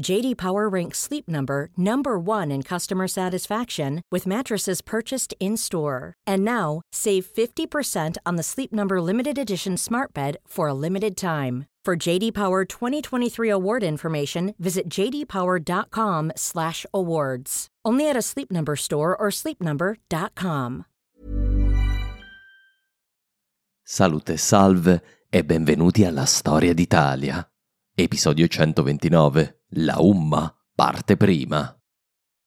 JD Power ranks Sleep Number number 1 in customer satisfaction with mattresses purchased in-store. And now, save 50% on the Sleep Number limited edition Smart Bed for a limited time. For JD Power 2023 award information, visit jdpower.com/awards. Only at a Sleep Number store or sleepnumber.com. Salute, salve e benvenuti alla Storia d'Italia. Episodio 129. La Umma, parte prima.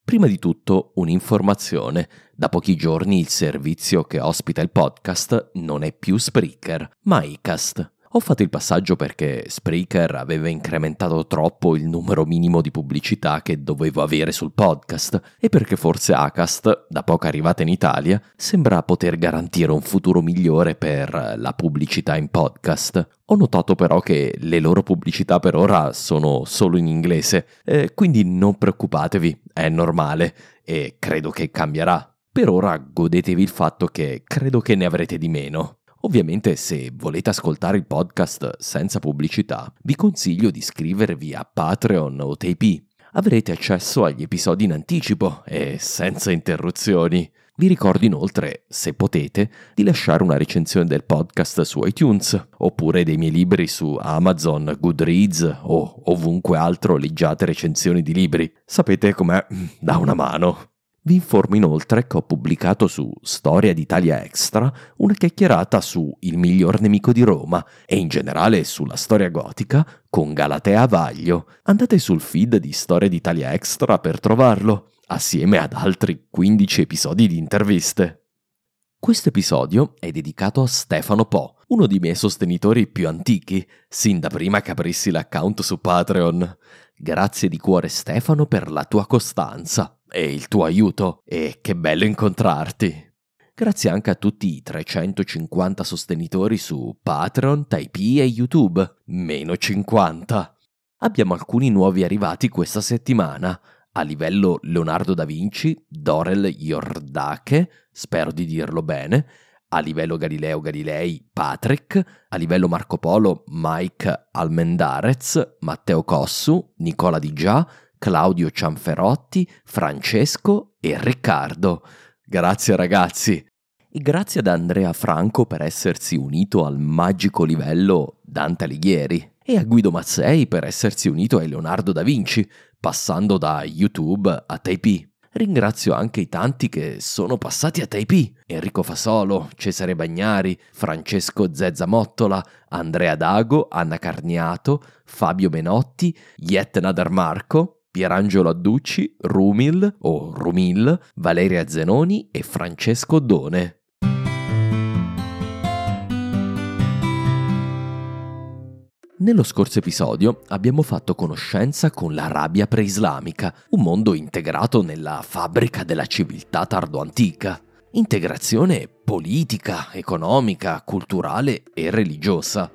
Prima di tutto un'informazione. Da pochi giorni il servizio che ospita il podcast non è più Spreaker, ma iCast. Ho fatto il passaggio perché Spreaker aveva incrementato troppo il numero minimo di pubblicità che dovevo avere sul podcast e perché forse Acast, da poco arrivata in Italia, sembra poter garantire un futuro migliore per la pubblicità in podcast. Ho notato però che le loro pubblicità per ora sono solo in inglese, eh, quindi non preoccupatevi, è normale e credo che cambierà. Per ora godetevi il fatto che credo che ne avrete di meno. Ovviamente se volete ascoltare il podcast senza pubblicità, vi consiglio di iscrivervi a Patreon o Tape. Avrete accesso agli episodi in anticipo e senza interruzioni. Vi ricordo inoltre, se potete, di lasciare una recensione del podcast su iTunes, oppure dei miei libri su Amazon, Goodreads o ovunque altro leggiate recensioni di libri. Sapete com'è? Da una mano. Vi informo inoltre che ho pubblicato su Storia d'Italia Extra una chiacchierata su Il miglior nemico di Roma e in generale sulla storia gotica con Galatea Vaglio. Andate sul feed di Storia d'Italia Extra per trovarlo, assieme ad altri 15 episodi di interviste. Questo episodio è dedicato a Stefano Po, uno dei miei sostenitori più antichi, sin da prima che aprissi l'account su Patreon. Grazie di cuore Stefano per la tua costanza e il tuo aiuto e che bello incontrarti. Grazie anche a tutti i 350 sostenitori su Patreon, Typee e YouTube, meno 50. Abbiamo alcuni nuovi arrivati questa settimana. A livello Leonardo da Vinci, Dorel Iordache, spero di dirlo bene, a livello Galileo Galilei Patrick, a livello Marco Polo Mike Almendarez, Matteo Cossu, Nicola Di Già, Claudio Cianferotti, Francesco e Riccardo. Grazie ragazzi. E grazie ad Andrea Franco per essersi unito al magico livello Dante Alighieri e a Guido Mazzei per essersi unito a Leonardo da Vinci, passando da YouTube a Taipei. Ringrazio anche i tanti che sono passati a Taipei, Enrico Fasolo, Cesare Bagnari, Francesco Zezza Mottola, Andrea Dago, Anna Carniato, Fabio Menotti, Yet Nadar Marco, Pierangelo Adducci, Rumil o Rumil, Valeria Zenoni e Francesco Done. Nello scorso episodio abbiamo fatto conoscenza con l'Arabia preislamica, un mondo integrato nella fabbrica della civiltà tardoantica. Integrazione politica, economica, culturale e religiosa.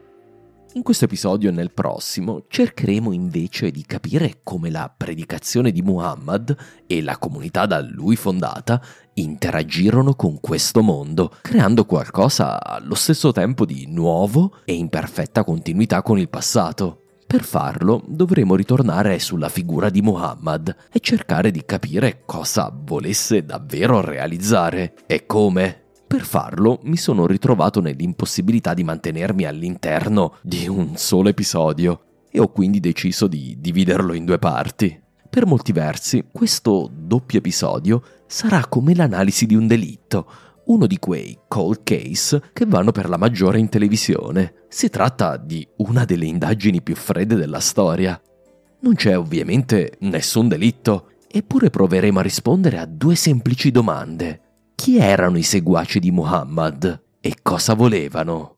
In questo episodio e nel prossimo cercheremo invece di capire come la predicazione di Muhammad e la comunità da lui fondata interagirono con questo mondo, creando qualcosa allo stesso tempo di nuovo e in perfetta continuità con il passato. Per farlo dovremo ritornare sulla figura di Muhammad e cercare di capire cosa volesse davvero realizzare e come. Per farlo mi sono ritrovato nell'impossibilità di mantenermi all'interno di un solo episodio e ho quindi deciso di dividerlo in due parti. Per molti versi questo doppio episodio sarà come l'analisi di un delitto, uno di quei cold case che vanno per la maggiore in televisione. Si tratta di una delle indagini più fredde della storia. Non c'è ovviamente nessun delitto, eppure proveremo a rispondere a due semplici domande. Chi erano i seguaci di Muhammad e cosa volevano?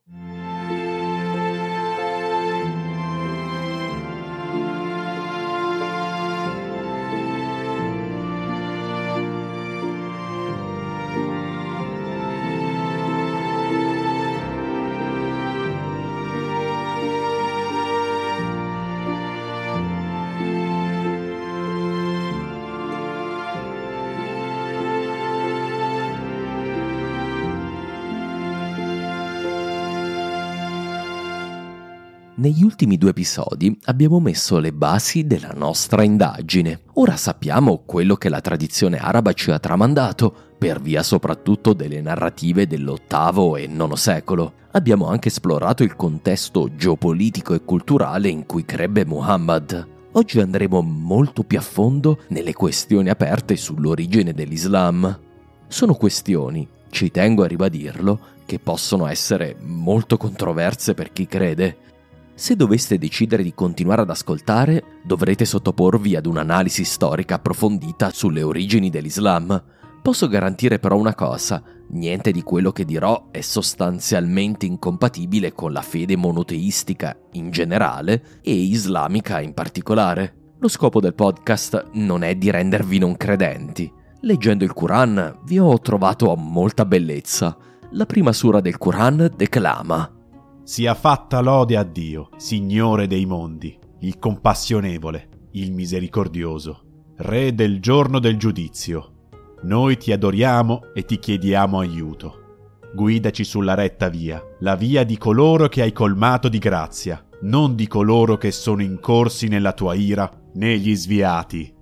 Negli ultimi due episodi abbiamo messo le basi della nostra indagine. Ora sappiamo quello che la tradizione araba ci ha tramandato, per via soprattutto delle narrative dell'VIII e IX secolo. Abbiamo anche esplorato il contesto geopolitico e culturale in cui crebbe Muhammad. Oggi andremo molto più a fondo nelle questioni aperte sull'origine dell'Islam. Sono questioni, ci tengo a ribadirlo, che possono essere molto controverse per chi crede, se doveste decidere di continuare ad ascoltare, dovrete sottoporvi ad un'analisi storica approfondita sulle origini dell'Islam. Posso garantire però una cosa, niente di quello che dirò è sostanzialmente incompatibile con la fede monoteistica in generale e islamica in particolare. Lo scopo del podcast non è di rendervi non credenti. Leggendo il Quran vi ho trovato molta bellezza. La prima sura del Quran declama sia fatta lode a Dio, Signore dei mondi, il compassionevole, il misericordioso, Re del giorno del giudizio. Noi ti adoriamo e ti chiediamo aiuto. Guidaci sulla retta via, la via di coloro che hai colmato di grazia, non di coloro che sono incorsi nella tua ira, né gli sviati.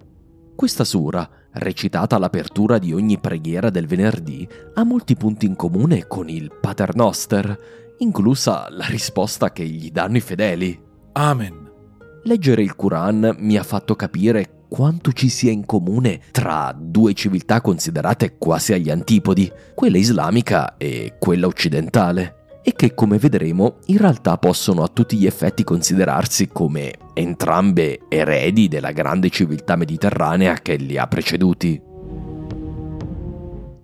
Questa sura, recitata all'apertura di ogni preghiera del venerdì, ha molti punti in comune con il Paternoster, inclusa la risposta che gli danno i fedeli. Amen. Leggere il Quran mi ha fatto capire quanto ci sia in comune tra due civiltà considerate quasi agli antipodi, quella islamica e quella occidentale, e che come vedremo in realtà possono a tutti gli effetti considerarsi come entrambe eredi della grande civiltà mediterranea che li ha preceduti.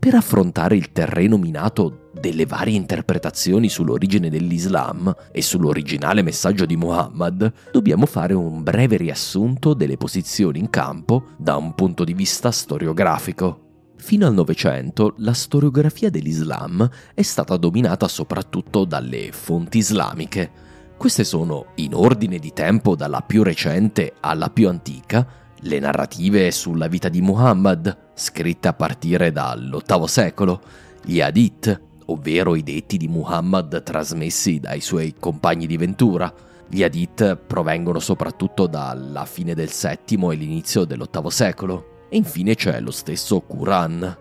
Per affrontare il terreno minato delle varie interpretazioni sull'origine dell'Islam e sull'originale messaggio di Muhammad, dobbiamo fare un breve riassunto delle posizioni in campo da un punto di vista storiografico. Fino al Novecento la storiografia dell'Islam è stata dominata soprattutto dalle fonti islamiche. Queste sono, in ordine di tempo dalla più recente alla più antica, le narrative sulla vita di Muhammad, scritte a partire dall'VIII secolo, gli Hadith, ovvero i detti di Muhammad trasmessi dai suoi compagni di ventura. Gli Hadith provengono soprattutto dalla fine del VII e l'inizio dell'VIII secolo. E infine c'è lo stesso Quran.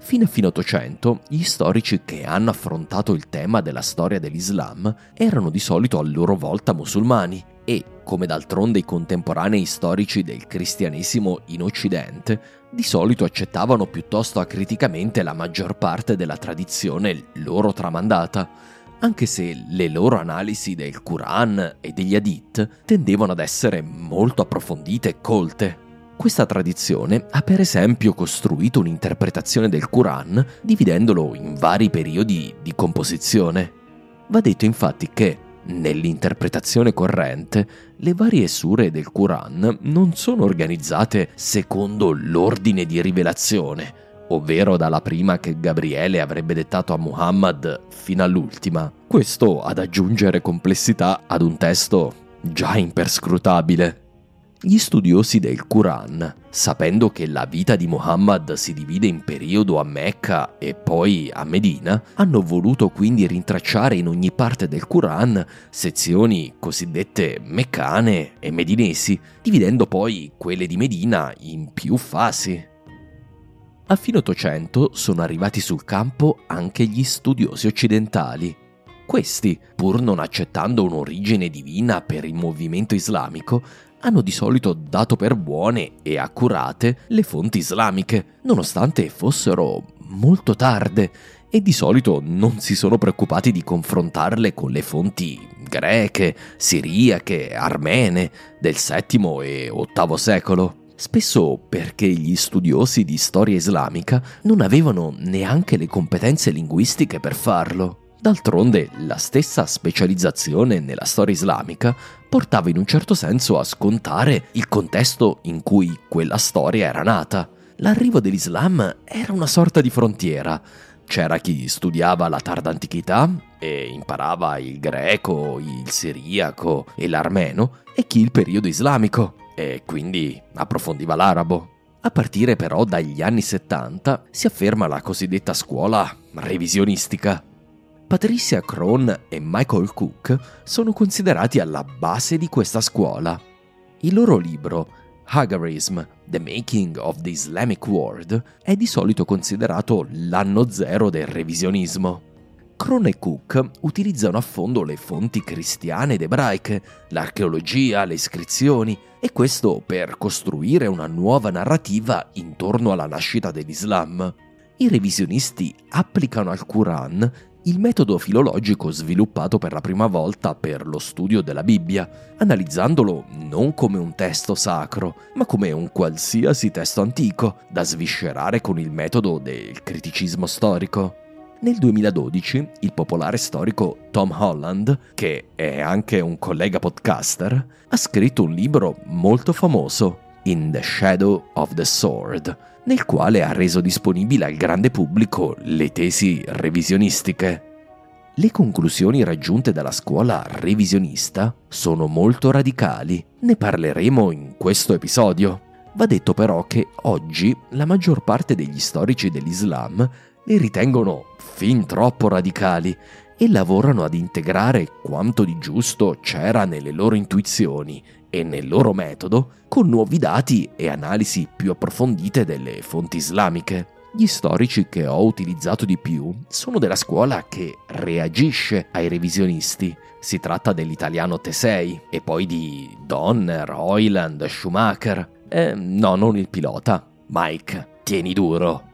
Fino a fine Ottocento, gli storici che hanno affrontato il tema della storia dell'Islam erano di solito a loro volta musulmani e, come d'altronde i contemporanei storici del cristianesimo in Occidente, di solito accettavano piuttosto acriticamente la maggior parte della tradizione loro tramandata, anche se le loro analisi del Quran e degli Hadith tendevano ad essere molto approfondite e colte. Questa tradizione ha per esempio costruito un'interpretazione del Quran dividendolo in vari periodi di composizione. Va detto infatti che Nell'interpretazione corrente, le varie sure del Quran non sono organizzate secondo l'ordine di rivelazione, ovvero dalla prima che Gabriele avrebbe dettato a Muhammad fino all'ultima. Questo ad aggiungere complessità ad un testo già imperscrutabile. Gli studiosi del Quran, sapendo che la vita di Muhammad si divide in periodo a Mecca e poi a Medina, hanno voluto quindi rintracciare in ogni parte del Quran sezioni cosiddette meccane e medinesi, dividendo poi quelle di Medina in più fasi. A fine Ottocento sono arrivati sul campo anche gli studiosi occidentali, questi, pur non accettando un'origine divina per il movimento islamico, hanno di solito dato per buone e accurate le fonti islamiche, nonostante fossero molto tarde e di solito non si sono preoccupati di confrontarle con le fonti greche, siriache, armene del VII e VIII secolo. Spesso perché gli studiosi di storia islamica non avevano neanche le competenze linguistiche per farlo. D'altronde, la stessa specializzazione nella storia islamica portava in un certo senso a scontare il contesto in cui quella storia era nata. L'arrivo dell'Islam era una sorta di frontiera, c'era chi studiava la tarda antichità e imparava il greco, il siriaco e l'armeno e chi il periodo islamico e quindi approfondiva l'arabo. A partire però dagli anni 70 si afferma la cosiddetta scuola revisionistica. Patricia Crone e Michael Cook sono considerati alla base di questa scuola. Il loro libro Hagarism, The Making of the Islamic World, è di solito considerato l'anno zero del revisionismo. Crone e Cook utilizzano a fondo le fonti cristiane ed ebraiche, l'archeologia, le iscrizioni, e questo per costruire una nuova narrativa intorno alla nascita dell'Islam. I revisionisti applicano al Quran il metodo filologico sviluppato per la prima volta per lo studio della Bibbia, analizzandolo non come un testo sacro, ma come un qualsiasi testo antico, da sviscerare con il metodo del criticismo storico. Nel 2012 il popolare storico Tom Holland, che è anche un collega podcaster, ha scritto un libro molto famoso, In the Shadow of the Sword, nel quale ha reso disponibile al grande pubblico le tesi revisionistiche. Le conclusioni raggiunte dalla scuola revisionista sono molto radicali, ne parleremo in questo episodio. Va detto però che oggi la maggior parte degli storici dell'Islam le ritengono fin troppo radicali e lavorano ad integrare quanto di giusto c'era nelle loro intuizioni e nel loro metodo con nuovi dati e analisi più approfondite delle fonti islamiche. Gli storici che ho utilizzato di più sono della scuola che reagisce ai revisionisti. Si tratta dell'italiano Tesei e poi di Donner, Hoyland, Schumacher. Eh, no, non il pilota. Mike, tieni duro.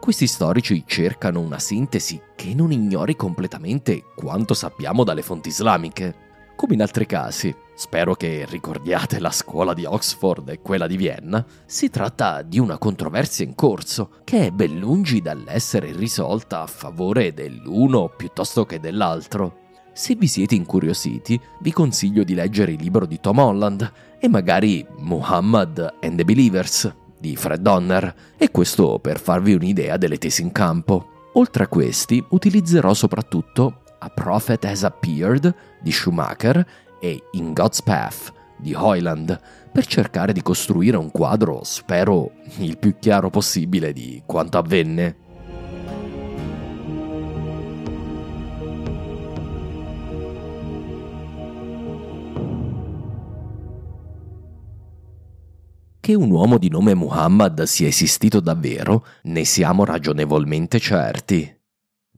Questi storici cercano una sintesi che non ignori completamente quanto sappiamo dalle fonti islamiche. Come in altri casi, spero che ricordiate la scuola di Oxford e quella di Vienna, si tratta di una controversia in corso che è ben lungi dall'essere risolta a favore dell'uno piuttosto che dell'altro. Se vi siete incuriositi, vi consiglio di leggere il libro di Tom Holland e magari Muhammad and the Believers di Fred Donner, e questo per farvi un'idea delle tesi in campo. Oltre a questi, utilizzerò soprattutto a Prophet Has Appeared di Schumacher e In God's Path di Hoyland per cercare di costruire un quadro, spero, il più chiaro possibile di quanto avvenne. Che un uomo di nome Muhammad sia esistito davvero, ne siamo ragionevolmente certi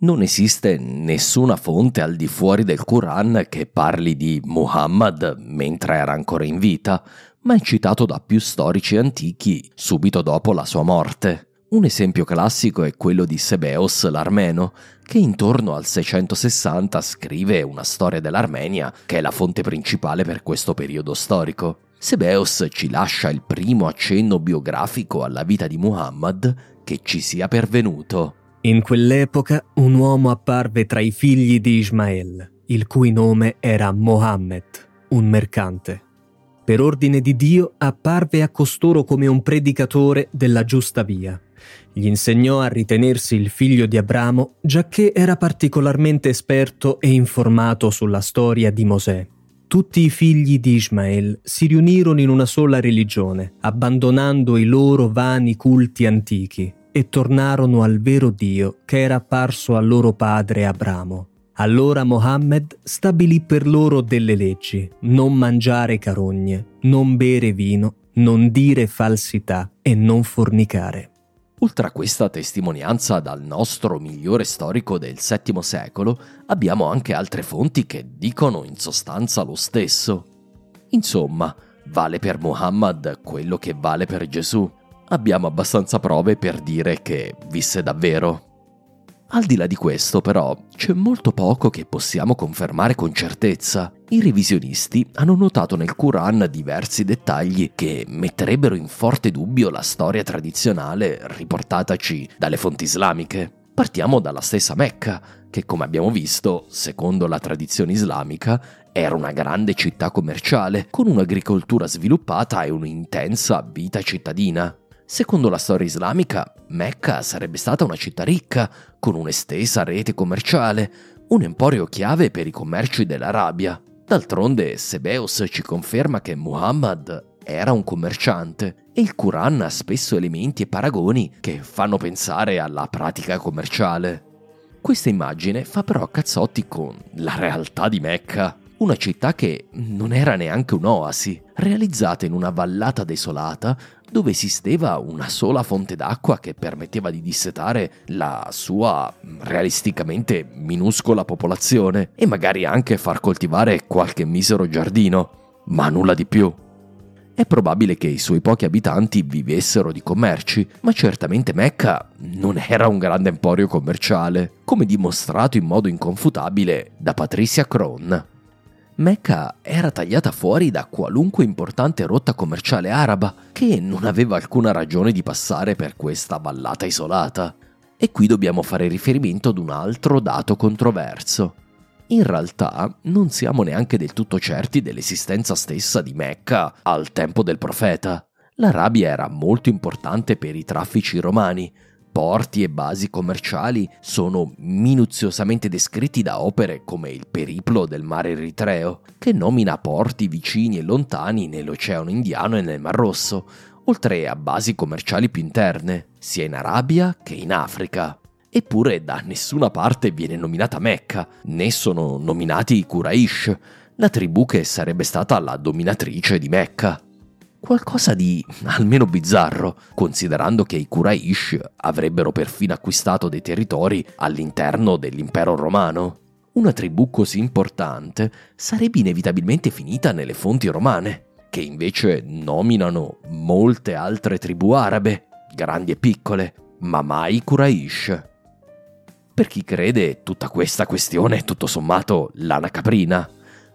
non esiste nessuna fonte al di fuori del Quran che parli di Muhammad mentre era ancora in vita, ma è citato da più storici antichi subito dopo la sua morte. Un esempio classico è quello di Sebeos l'armeno, che intorno al 660 scrive una storia dell'Armenia che è la fonte principale per questo periodo storico. Sebeos ci lascia il primo accenno biografico alla vita di Muhammad che ci sia pervenuto. In quell'epoca un uomo apparve tra i figli di Ismael, il cui nome era Mohammed, un mercante. Per ordine di Dio apparve a costoro come un predicatore della giusta via. Gli insegnò a ritenersi il figlio di Abramo, giacché era particolarmente esperto e informato sulla storia di Mosè. Tutti i figli di Ismael si riunirono in una sola religione, abbandonando i loro vani culti antichi e tornarono al vero Dio che era apparso al loro padre Abramo. Allora Mohammed stabilì per loro delle leggi, non mangiare carogne, non bere vino, non dire falsità e non fornicare. Oltre a questa testimonianza dal nostro migliore storico del VII secolo, abbiamo anche altre fonti che dicono in sostanza lo stesso. Insomma, vale per Muhammad quello che vale per Gesù abbiamo abbastanza prove per dire che visse davvero. Al di là di questo, però, c'è molto poco che possiamo confermare con certezza. I revisionisti hanno notato nel Quran diversi dettagli che metterebbero in forte dubbio la storia tradizionale riportataci dalle fonti islamiche. Partiamo dalla stessa Mecca, che come abbiamo visto, secondo la tradizione islamica, era una grande città commerciale, con un'agricoltura sviluppata e un'intensa vita cittadina. Secondo la storia islamica, Mecca sarebbe stata una città ricca, con un'estesa rete commerciale, un emporio chiave per i commerci dell'Arabia. D'altronde, Sebeos ci conferma che Muhammad era un commerciante e il Quran ha spesso elementi e paragoni che fanno pensare alla pratica commerciale. Questa immagine fa però cazzotti con la realtà di Mecca, una città che non era neanche un'oasi, realizzata in una vallata desolata dove esisteva una sola fonte d'acqua che permetteva di dissetare la sua realisticamente minuscola popolazione e magari anche far coltivare qualche misero giardino, ma nulla di più. È probabile che i suoi pochi abitanti vivessero di commerci, ma certamente Mecca non era un grande emporio commerciale, come dimostrato in modo inconfutabile da Patricia Cron. Mecca era tagliata fuori da qualunque importante rotta commerciale araba che non aveva alcuna ragione di passare per questa vallata isolata. E qui dobbiamo fare riferimento ad un altro dato controverso. In realtà non siamo neanche del tutto certi dell'esistenza stessa di Mecca al tempo del profeta. L'Arabia era molto importante per i traffici romani, Porti e basi commerciali sono minuziosamente descritti da opere come il Periplo del mare Eritreo, che nomina porti vicini e lontani nell'Oceano Indiano e nel Mar Rosso, oltre a basi commerciali più interne, sia in Arabia che in Africa. Eppure da nessuna parte viene nominata Mecca, né sono nominati i Quraysh, la tribù che sarebbe stata la dominatrice di Mecca qualcosa di almeno bizzarro, considerando che i Quraysh avrebbero perfino acquistato dei territori all'interno dell'impero romano. Una tribù così importante sarebbe inevitabilmente finita nelle fonti romane, che invece nominano molte altre tribù arabe, grandi e piccole, ma mai Quraysh. Per chi crede tutta questa questione è tutto sommato lana caprina.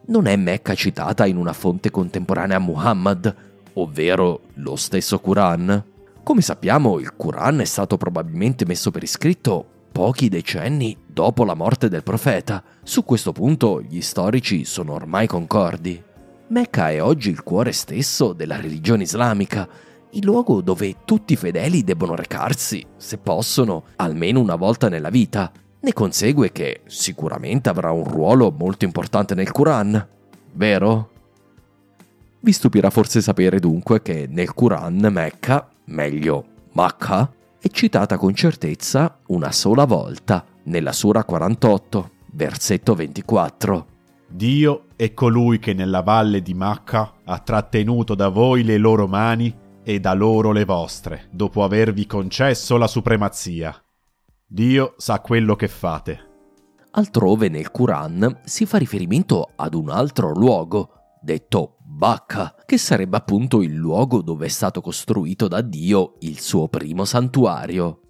Non è Mecca citata in una fonte contemporanea a Muhammad, ovvero lo stesso Quran? Come sappiamo, il Quran è stato probabilmente messo per iscritto pochi decenni dopo la morte del profeta. Su questo punto gli storici sono ormai concordi. Mecca è oggi il cuore stesso della religione islamica, il luogo dove tutti i fedeli debbono recarsi, se possono, almeno una volta nella vita. Ne consegue che sicuramente avrà un ruolo molto importante nel Quran, vero? Vi stupirà forse sapere dunque che nel Quran Mecca, meglio Makkah, è citata con certezza una sola volta, nella Sura 48, versetto 24. Dio è colui che nella valle di Macca ha trattenuto da voi le loro mani e da loro le vostre, dopo avervi concesso la supremazia. Dio sa quello che fate. Altrove nel Quran si fa riferimento ad un altro luogo, detto Bacca, che sarebbe appunto il luogo dove è stato costruito da Dio il suo primo santuario.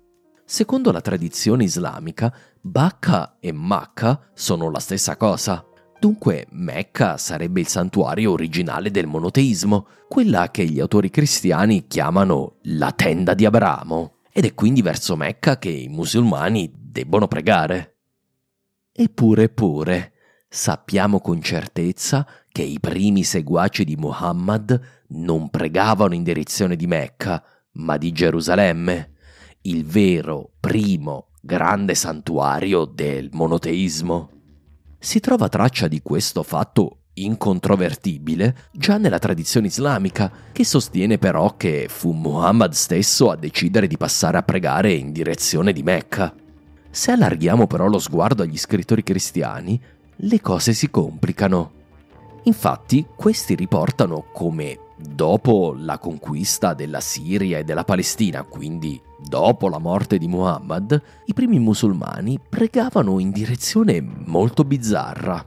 Secondo la tradizione islamica, Bacca e Macca sono la stessa cosa. Dunque Mecca sarebbe il santuario originale del monoteismo, quella che gli autori cristiani chiamano la tenda di Abramo, ed è quindi verso Mecca che i musulmani debbono pregare. Eppure pure, sappiamo con certezza che i primi seguaci di Muhammad non pregavano in direzione di Mecca, ma di Gerusalemme, il vero primo grande santuario del monoteismo. Si trova traccia di questo fatto incontrovertibile già nella tradizione islamica, che sostiene però che fu Muhammad stesso a decidere di passare a pregare in direzione di Mecca. Se allarghiamo però lo sguardo agli scrittori cristiani, le cose si complicano. Infatti, questi riportano come dopo la conquista della Siria e della Palestina, quindi dopo la morte di Muhammad, i primi musulmani pregavano in direzione molto bizzarra.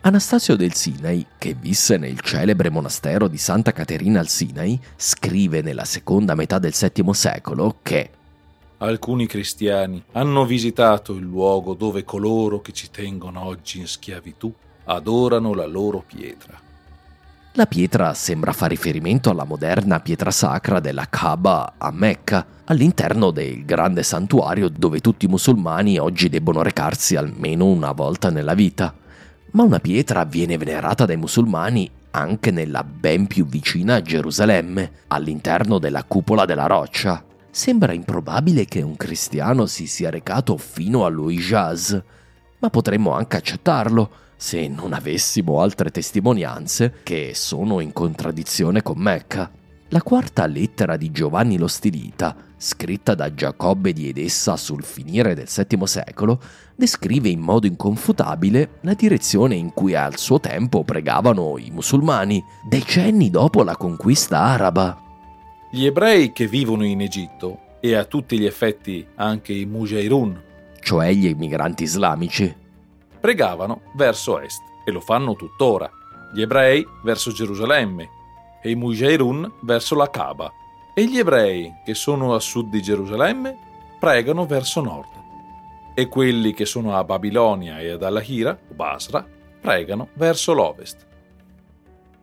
Anastasio del Sinai, che visse nel celebre monastero di Santa Caterina al Sinai, scrive nella seconda metà del VII secolo che alcuni cristiani hanno visitato il luogo dove coloro che ci tengono oggi in schiavitù adorano la loro pietra. La pietra sembra fare riferimento alla moderna pietra sacra della Kaaba a Mecca, all'interno del grande santuario dove tutti i musulmani oggi debbono recarsi almeno una volta nella vita. Ma una pietra viene venerata dai musulmani anche nella ben più vicina Gerusalemme, all'interno della cupola della roccia. Sembra improbabile che un cristiano si sia recato fino allo Hijaz, ma potremmo anche accettarlo se non avessimo altre testimonianze che sono in contraddizione con Mecca. La quarta lettera di Giovanni lo Stilita, scritta da Giacobbe di Edessa sul finire del VII secolo, descrive in modo inconfutabile la direzione in cui al suo tempo pregavano i musulmani, decenni dopo la conquista araba. Gli ebrei che vivono in Egitto, e a tutti gli effetti anche i Mujairun, cioè gli immigranti islamici, pregavano verso est e lo fanno tuttora. Gli ebrei verso Gerusalemme e i Mujairun verso la Kaaba. E gli ebrei che sono a sud di Gerusalemme pregano verso nord. E quelli che sono a Babilonia e ad Alahira, o Basra, pregano verso l'ovest.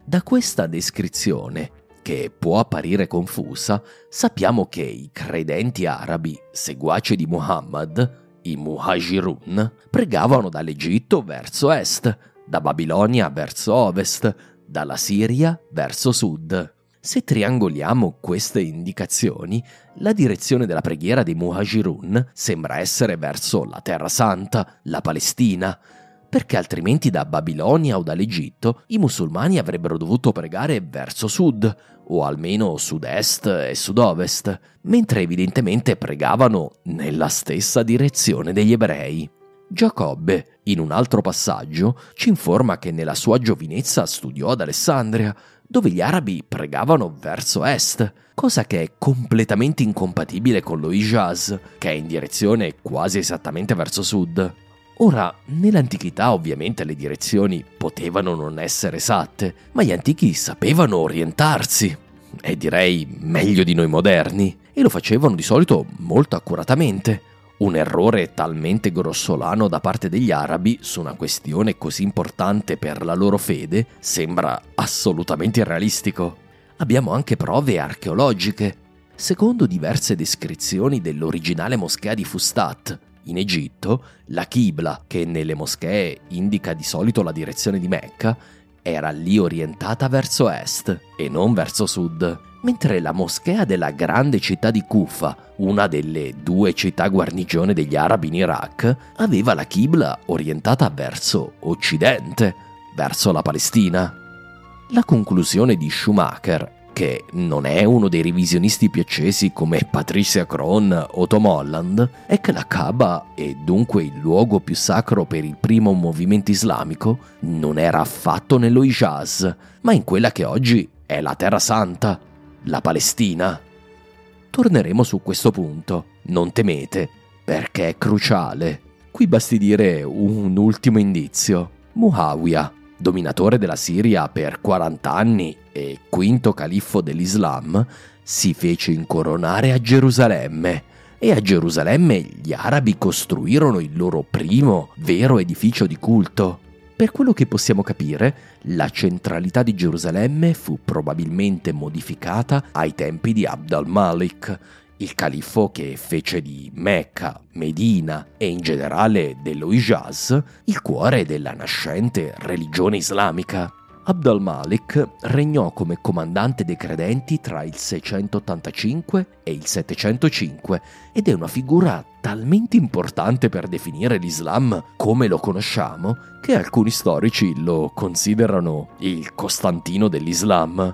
Da questa descrizione, che può apparire confusa, sappiamo che i credenti arabi, seguaci di Muhammad, i Muhajirun, pregavano dall'Egitto verso est, da Babilonia verso ovest, dalla Siria verso sud. Se triangoliamo queste indicazioni, la direzione della preghiera dei Muhajirun sembra essere verso la Terra Santa, la Palestina, perché altrimenti da Babilonia o dall'Egitto i musulmani avrebbero dovuto pregare verso sud, o almeno sud-est e sud-ovest, mentre evidentemente pregavano nella stessa direzione degli ebrei. Giacobbe, in un altro passaggio, ci informa che nella sua giovinezza studiò ad Alessandria, dove gli arabi pregavano verso est, cosa che è completamente incompatibile con lo Hijaz, che è in direzione quasi esattamente verso sud. Ora, nell'antichità ovviamente le direzioni potevano non essere esatte, ma gli antichi sapevano orientarsi, e direi meglio di noi moderni, e lo facevano di solito molto accuratamente. Un errore talmente grossolano da parte degli arabi su una questione così importante per la loro fede sembra assolutamente irrealistico. Abbiamo anche prove archeologiche. Secondo diverse descrizioni dell'originale moschea di Fustat, in Egitto, la Qibla, che nelle moschee indica di solito la direzione di Mecca, era lì orientata verso est e non verso sud, mentre la moschea della grande città di Kufa, una delle due città guarnigione degli arabi in Iraq, aveva la Qibla orientata verso occidente, verso la Palestina. La conclusione di Schumacher che non è uno dei revisionisti più accesi come Patricia Cron o Tom Holland, è che la Kaaba, e dunque il luogo più sacro per il primo movimento islamico, non era affatto nello Hijaz, ma in quella che oggi è la Terra Santa, la Palestina. Torneremo su questo punto, non temete, perché è cruciale. Qui basti dire un ultimo indizio. Muawiyah, dominatore della Siria per 40 anni e quinto califfo dell'Islam, si fece incoronare a Gerusalemme e a Gerusalemme gli arabi costruirono il loro primo vero edificio di culto. Per quello che possiamo capire, la centralità di Gerusalemme fu probabilmente modificata ai tempi di Abd al-Malik, il califfo che fece di Mecca, Medina e in generale dello Hijaz il cuore della nascente religione islamica. Abd al-Malik regnò come comandante dei credenti tra il 685 e il 705 ed è una figura talmente importante per definire l'Islam come lo conosciamo che alcuni storici lo considerano il Costantino dell'Islam.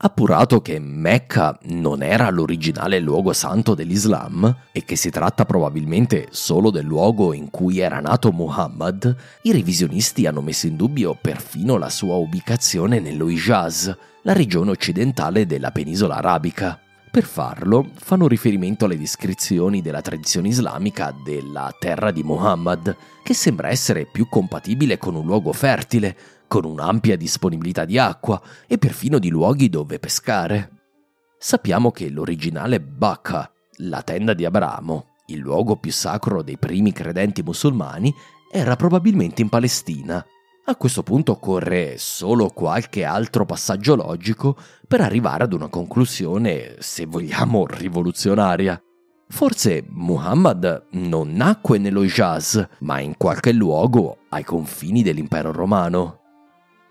Appurato che Mecca non era l'originale luogo santo dell'Islam e che si tratta probabilmente solo del luogo in cui era nato Muhammad, i revisionisti hanno messo in dubbio perfino la sua ubicazione nello Hijaz, la regione occidentale della penisola arabica. Per farlo fanno riferimento alle descrizioni della tradizione islamica della terra di Muhammad, che sembra essere più compatibile con un luogo fertile, con un'ampia disponibilità di acqua e perfino di luoghi dove pescare. Sappiamo che l'originale Bacca, la tenda di Abramo, il luogo più sacro dei primi credenti musulmani, era probabilmente in Palestina. A questo punto occorre solo qualche altro passaggio logico per arrivare ad una conclusione, se vogliamo, rivoluzionaria. Forse Muhammad non nacque nello Hijaz, ma in qualche luogo ai confini dell'impero romano.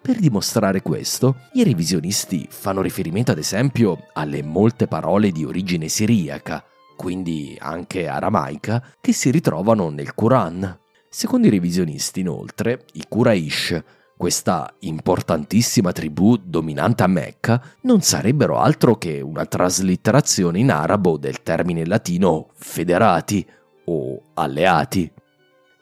Per dimostrare questo, i revisionisti fanno riferimento ad esempio alle molte parole di origine siriaca, quindi anche aramaica, che si ritrovano nel Quran. Secondo i revisionisti, inoltre, i Quraysh, questa importantissima tribù dominante a Mecca, non sarebbero altro che una traslitterazione in arabo del termine latino federati o alleati.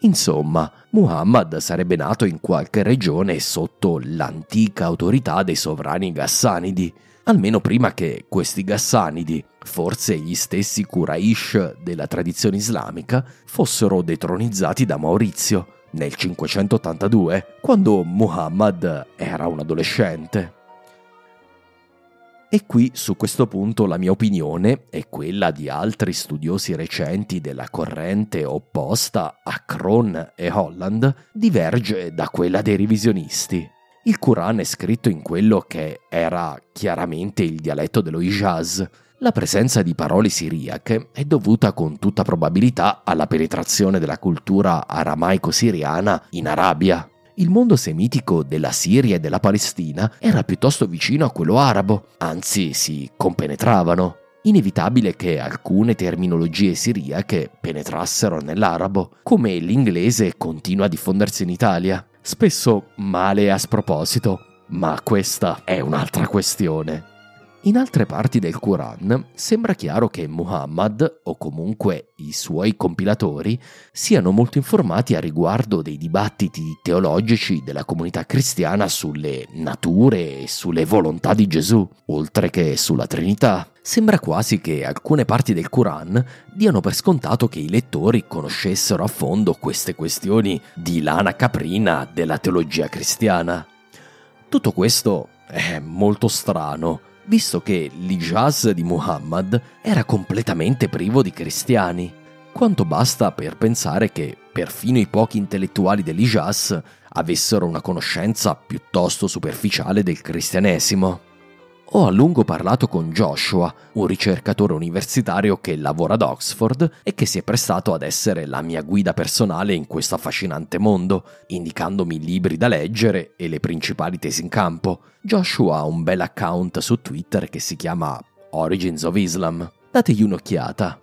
Insomma, Muhammad sarebbe nato in qualche regione sotto l'antica autorità dei sovrani Ghassanidi, almeno prima che questi Ghassanidi, forse gli stessi Quraysh della tradizione islamica, fossero detronizzati da Maurizio nel 582, quando Muhammad era un adolescente. E qui su questo punto la mia opinione e quella di altri studiosi recenti della corrente opposta a Kron e Holland diverge da quella dei revisionisti. Il Quran è scritto in quello che era chiaramente il dialetto dello Hijaz. La presenza di parole siriache è dovuta con tutta probabilità alla penetrazione della cultura aramaico-siriana in Arabia, il mondo semitico della Siria e della Palestina era piuttosto vicino a quello arabo, anzi si compenetravano. Inevitabile che alcune terminologie siriache penetrassero nell'arabo, come l'inglese continua a diffondersi in Italia, spesso male a sproposito, ma questa è un'altra questione. In altre parti del Quran sembra chiaro che Muhammad, o comunque i suoi compilatori, siano molto informati a riguardo dei dibattiti teologici della comunità cristiana sulle nature e sulle volontà di Gesù, oltre che sulla Trinità. Sembra quasi che alcune parti del Quran diano per scontato che i lettori conoscessero a fondo queste questioni di lana caprina della teologia cristiana. Tutto questo è molto strano visto che l'Ijaz di Muhammad era completamente privo di cristiani. Quanto basta per pensare che perfino i pochi intellettuali dell'Ijaz avessero una conoscenza piuttosto superficiale del cristianesimo. Ho a lungo parlato con Joshua, un ricercatore universitario che lavora ad Oxford e che si è prestato ad essere la mia guida personale in questo affascinante mondo, indicandomi libri da leggere e le principali tesi in campo. Joshua ha un bel account su Twitter che si chiama Origins of Islam. Dategli un'occhiata.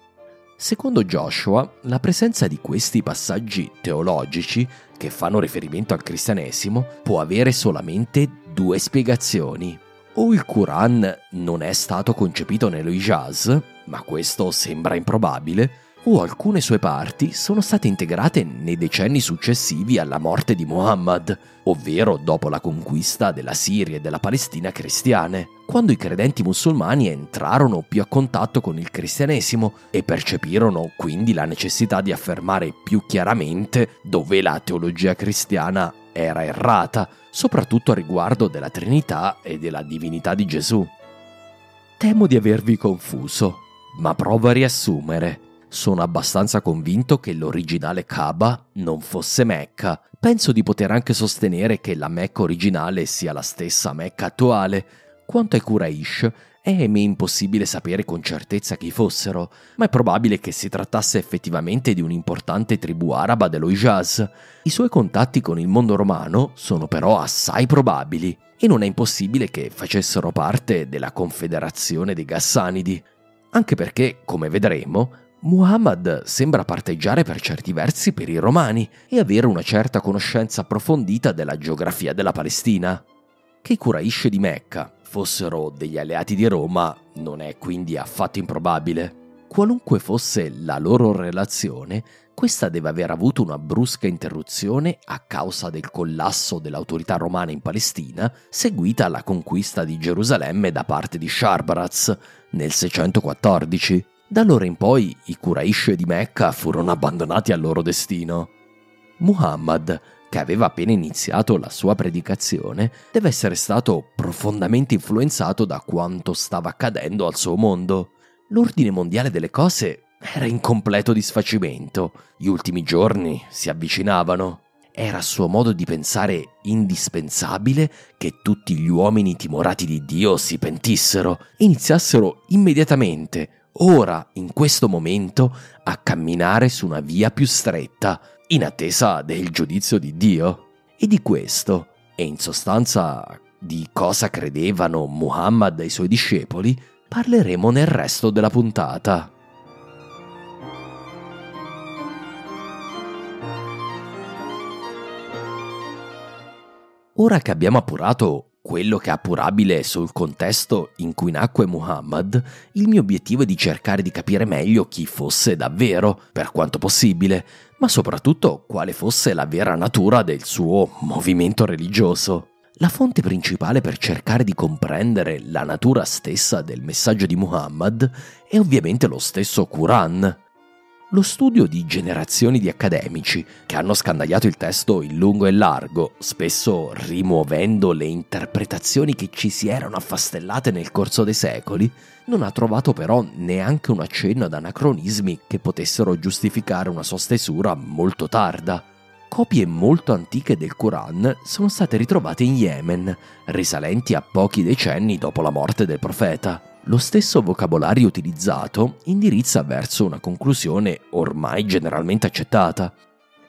Secondo Joshua, la presenza di questi passaggi teologici che fanno riferimento al cristianesimo può avere solamente due spiegazioni o il Quran non è stato concepito nello Hijaz, ma questo sembra improbabile, o alcune sue parti sono state integrate nei decenni successivi alla morte di Muhammad, ovvero dopo la conquista della Siria e della Palestina cristiane, quando i credenti musulmani entrarono più a contatto con il cristianesimo e percepirono quindi la necessità di affermare più chiaramente dove la teologia cristiana era errata, soprattutto a riguardo della Trinità e della divinità di Gesù. Temo di avervi confuso, ma provo a riassumere. sono abbastanza convinto che l'originale Kaaba non fosse Mecca. Penso di poter anche sostenere che la Mecca originale sia la stessa Mecca attuale. Quanto ai Quraysh, è me impossibile sapere con certezza chi fossero, ma è probabile che si trattasse effettivamente di un'importante tribù araba dello Hijaz. I suoi contatti con il mondo romano sono però assai probabili e non è impossibile che facessero parte della confederazione dei Gassanidi, anche perché, come vedremo, Muhammad sembra parteggiare per certi versi per i romani e avere una certa conoscenza approfondita della geografia della Palestina. Che i Quraysh di Mecca fossero degli alleati di Roma non è quindi affatto improbabile. Qualunque fosse la loro relazione, questa deve aver avuto una brusca interruzione a causa del collasso dell'autorità romana in Palestina, seguita alla conquista di Gerusalemme da parte di Sharbaraz nel 614. Da allora in poi i Quraysh di Mecca furono abbandonati al loro destino. Muhammad che aveva appena iniziato la sua predicazione, deve essere stato profondamente influenzato da quanto stava accadendo al suo mondo. L'ordine mondiale delle cose era in completo disfacimento, gli ultimi giorni si avvicinavano. Era a suo modo di pensare indispensabile che tutti gli uomini timorati di Dio si pentissero e iniziassero immediatamente, ora, in questo momento, a camminare su una via più stretta, in attesa del giudizio di Dio. E di questo, e in sostanza di cosa credevano Muhammad e i suoi discepoli, parleremo nel resto della puntata. Ora che abbiamo appurato quello che è appurabile sul contesto in cui nacque Muhammad, il mio obiettivo è di cercare di capire meglio chi fosse davvero, per quanto possibile, ma soprattutto quale fosse la vera natura del suo movimento religioso. La fonte principale per cercare di comprendere la natura stessa del messaggio di Muhammad è ovviamente lo stesso Quran, lo studio di generazioni di accademici che hanno scandagliato il testo in lungo e largo, spesso rimuovendo le interpretazioni che ci si erano affastellate nel corso dei secoli, non ha trovato però neanche un accenno ad anacronismi che potessero giustificare una sua stesura molto tarda. Copie molto antiche del Quran sono state ritrovate in Yemen, risalenti a pochi decenni dopo la morte del profeta. Lo stesso vocabolario utilizzato indirizza verso una conclusione ormai generalmente accettata.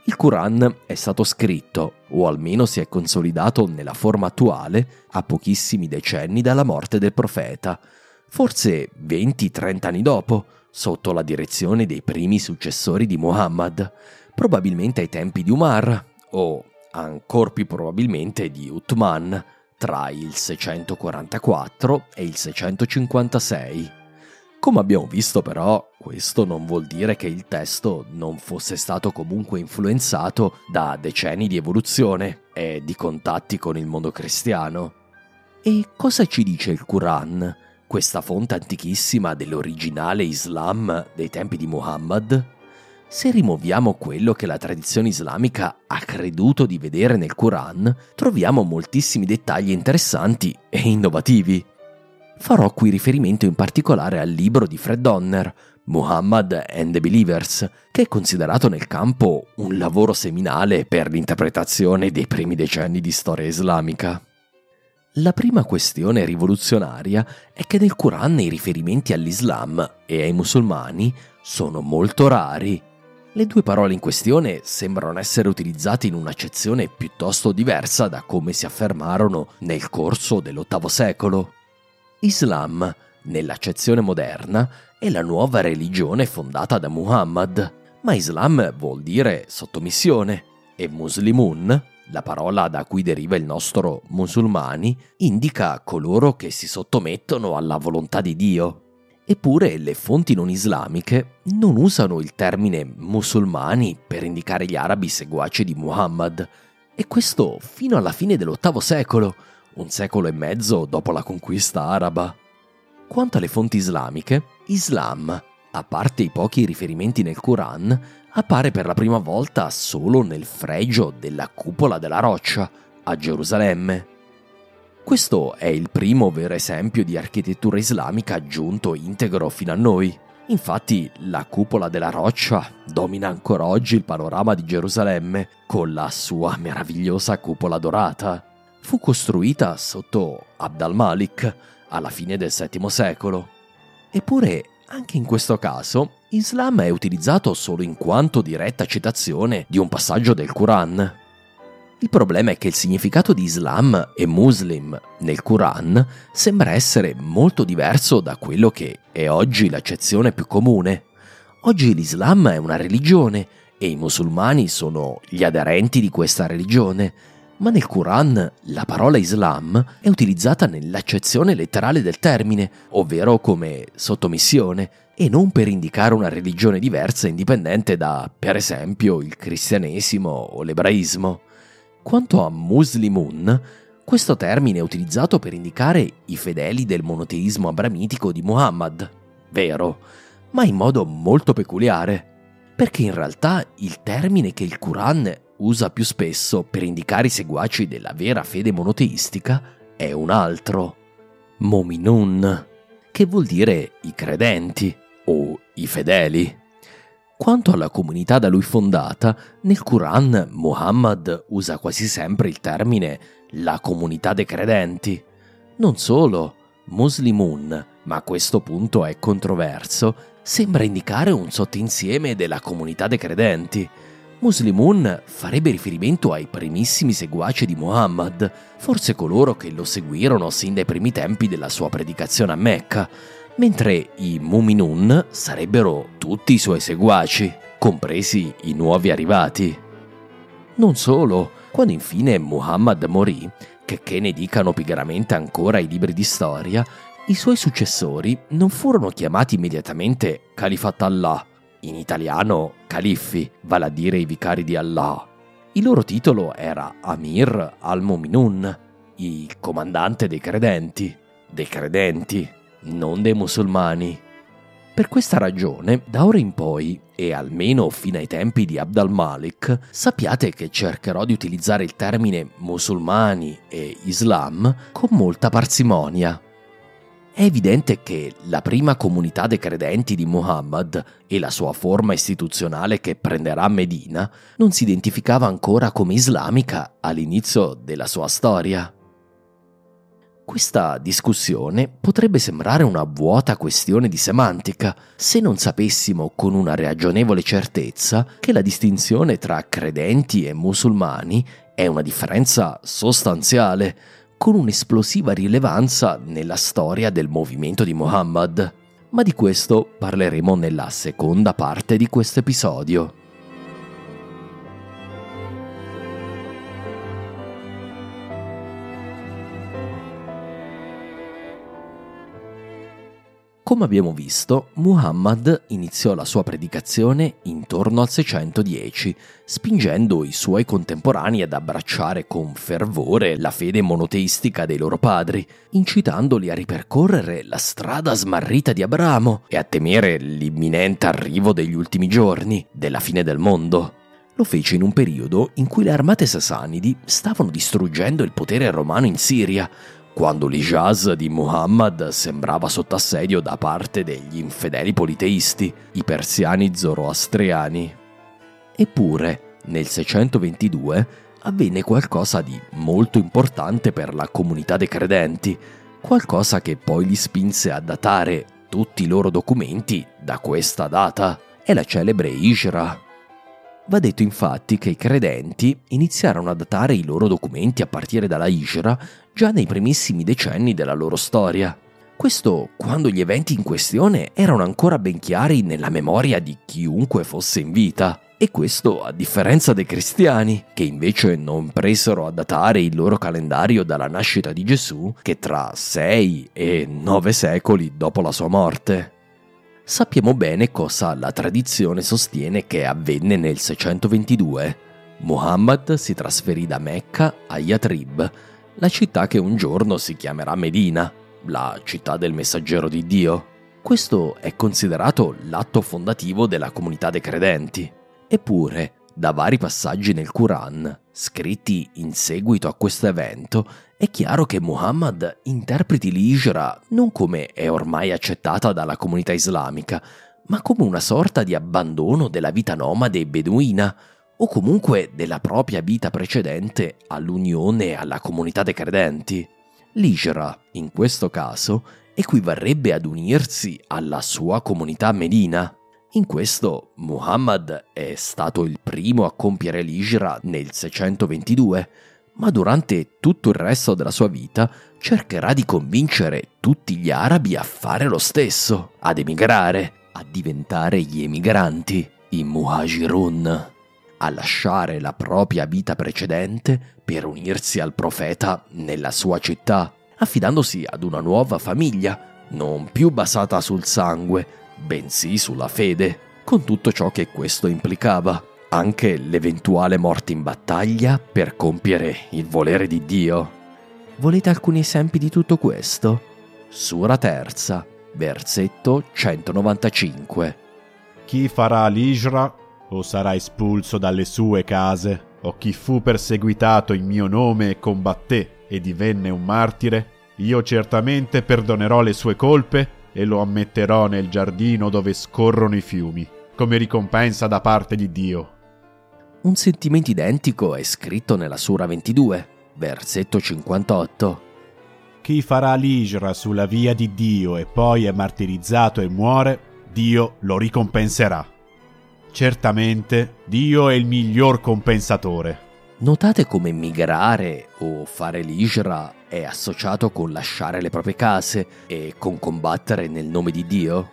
Il Quran è stato scritto, o almeno si è consolidato nella forma attuale, a pochissimi decenni dalla morte del profeta, forse 20-30 anni dopo, sotto la direzione dei primi successori di Muhammad, probabilmente ai tempi di Umar, o ancor più probabilmente di Uthman, tra il 644 e il 656. Come abbiamo visto però, questo non vuol dire che il testo non fosse stato comunque influenzato da decenni di evoluzione e di contatti con il mondo cristiano. E cosa ci dice il Quran, questa fonte antichissima dell'originale Islam dei tempi di Muhammad? Se rimuoviamo quello che la tradizione islamica ha creduto di vedere nel Quran, troviamo moltissimi dettagli interessanti e innovativi. Farò qui riferimento in particolare al libro di Fred Donner, Muhammad and the Believers, che è considerato nel campo un lavoro seminale per l'interpretazione dei primi decenni di storia islamica. La prima questione rivoluzionaria è che nel Quran i riferimenti all'Islam e ai musulmani sono molto rari le due parole in questione sembrano essere utilizzate in un'accezione piuttosto diversa da come si affermarono nel corso dell'VIII secolo. Islam, nell'accezione moderna, è la nuova religione fondata da Muhammad, ma Islam vuol dire sottomissione e Muslimun, la parola da cui deriva il nostro musulmani, indica coloro che si sottomettono alla volontà di Dio. Eppure le fonti non islamiche non usano il termine musulmani per indicare gli arabi seguaci di Muhammad, e questo fino alla fine dell'VIII secolo, un secolo e mezzo dopo la conquista araba. Quanto alle fonti islamiche, Islam, a parte i pochi riferimenti nel Quran, appare per la prima volta solo nel fregio della cupola della roccia, a Gerusalemme. Questo è il primo vero esempio di architettura islamica giunto integro fino a noi. Infatti la cupola della roccia domina ancora oggi il panorama di Gerusalemme con la sua meravigliosa cupola dorata. Fu costruita sotto Abd al-Malik alla fine del VII secolo. Eppure, anche in questo caso, Islam è utilizzato solo in quanto diretta citazione di un passaggio del Quran. Il problema è che il significato di Islam e Muslim nel Quran sembra essere molto diverso da quello che è oggi l'accezione più comune. Oggi l'Islam è una religione e i musulmani sono gli aderenti di questa religione, ma nel Quran la parola Islam è utilizzata nell'accezione letterale del termine, ovvero come sottomissione, e non per indicare una religione diversa indipendente da, per esempio, il cristianesimo o l'ebraismo. Quanto a Muslimun, questo termine è utilizzato per indicare i fedeli del monoteismo abramitico di Muhammad, vero, ma in modo molto peculiare, perché in realtà il termine che il Quran usa più spesso per indicare i seguaci della vera fede monoteistica è un altro, Mominun, che vuol dire i credenti o i fedeli. Quanto alla comunità da lui fondata, nel Quran Muhammad usa quasi sempre il termine la comunità dei credenti. Non solo, Muslimun, ma questo punto è controverso, sembra indicare un sottoinsieme della comunità dei credenti. Muslimun farebbe riferimento ai primissimi seguaci di Muhammad, forse coloro che lo seguirono sin dai primi tempi della sua predicazione a Mecca, mentre i Muminun sarebbero tutti i suoi seguaci, compresi i nuovi arrivati. Non solo, quando infine Muhammad morì, che, che ne dicano pigramente ancora i libri di storia, i suoi successori non furono chiamati immediatamente Califat Allah, in italiano califfi, vale a dire i vicari di Allah. Il loro titolo era Amir al-Muminun, il comandante dei credenti, dei credenti non dei musulmani. Per questa ragione, da ora in poi, e almeno fino ai tempi di Abd al-Malik, sappiate che cercherò di utilizzare il termine musulmani e Islam con molta parsimonia. È evidente che la prima comunità dei credenti di Muhammad e la sua forma istituzionale che prenderà Medina non si identificava ancora come islamica all'inizio della sua storia. Questa discussione potrebbe sembrare una vuota questione di semantica se non sapessimo con una ragionevole certezza che la distinzione tra credenti e musulmani è una differenza sostanziale, con un'esplosiva rilevanza nella storia del movimento di Muhammad. Ma di questo parleremo nella seconda parte di questo episodio. Come abbiamo visto, Muhammad iniziò la sua predicazione intorno al 610, spingendo i suoi contemporanei ad abbracciare con fervore la fede monoteistica dei loro padri, incitandoli a ripercorrere la strada smarrita di Abramo e a temere l'imminente arrivo degli ultimi giorni, della fine del mondo. Lo fece in un periodo in cui le armate sasanidi stavano distruggendo il potere romano in Siria, quando l'Ijaz di Muhammad sembrava sotto assedio da parte degli infedeli politeisti, i persiani zoroastriani. Eppure, nel 622 avvenne qualcosa di molto importante per la comunità dei credenti, qualcosa che poi li spinse a datare tutti i loro documenti da questa data. È la celebre Ishra, Va detto infatti che i credenti iniziarono a datare i loro documenti a partire dalla Ishra già nei primissimi decenni della loro storia. Questo quando gli eventi in questione erano ancora ben chiari nella memoria di chiunque fosse in vita. E questo a differenza dei cristiani, che invece non presero a datare il loro calendario dalla nascita di Gesù che tra 6 e 9 secoli dopo la sua morte sappiamo bene cosa la tradizione sostiene che avvenne nel 622. Muhammad si trasferì da Mecca a Yatrib, la città che un giorno si chiamerà Medina, la città del messaggero di Dio. Questo è considerato l'atto fondativo della comunità dei credenti. Eppure, da vari passaggi nel Quran, scritti in seguito a questo evento, è chiaro che Muhammad interpreti l'Hijra non come è ormai accettata dalla comunità islamica, ma come una sorta di abbandono della vita nomade e beduina, o comunque della propria vita precedente all'unione alla comunità dei credenti. L'Ijra, in questo caso, equivarrebbe ad unirsi alla sua comunità Medina. In questo Muhammad è stato il primo a compiere l'Ijra nel 622, ma durante tutto il resto della sua vita cercherà di convincere tutti gli arabi a fare lo stesso, ad emigrare, a diventare gli emigranti, i muhajirun, a lasciare la propria vita precedente per unirsi al profeta nella sua città, affidandosi ad una nuova famiglia, non più basata sul sangue, bensì sulla fede, con tutto ciò che questo implicava, anche l'eventuale morte in battaglia per compiere il volere di Dio. Volete alcuni esempi di tutto questo? Sura terza, versetto 195. Chi farà l'Ijra o sarà espulso dalle sue case, o chi fu perseguitato in mio nome e combatté e divenne un martire, io certamente perdonerò le sue colpe e lo ammetterò nel giardino dove scorrono i fiumi, come ricompensa da parte di Dio. Un sentimento identico è scritto nella Sura 22, versetto 58. Chi farà l'Ijra sulla via di Dio e poi è martirizzato e muore, Dio lo ricompenserà. Certamente Dio è il miglior compensatore. Notate come migrare o fare l'Ijra è associato con lasciare le proprie case e con combattere nel nome di Dio?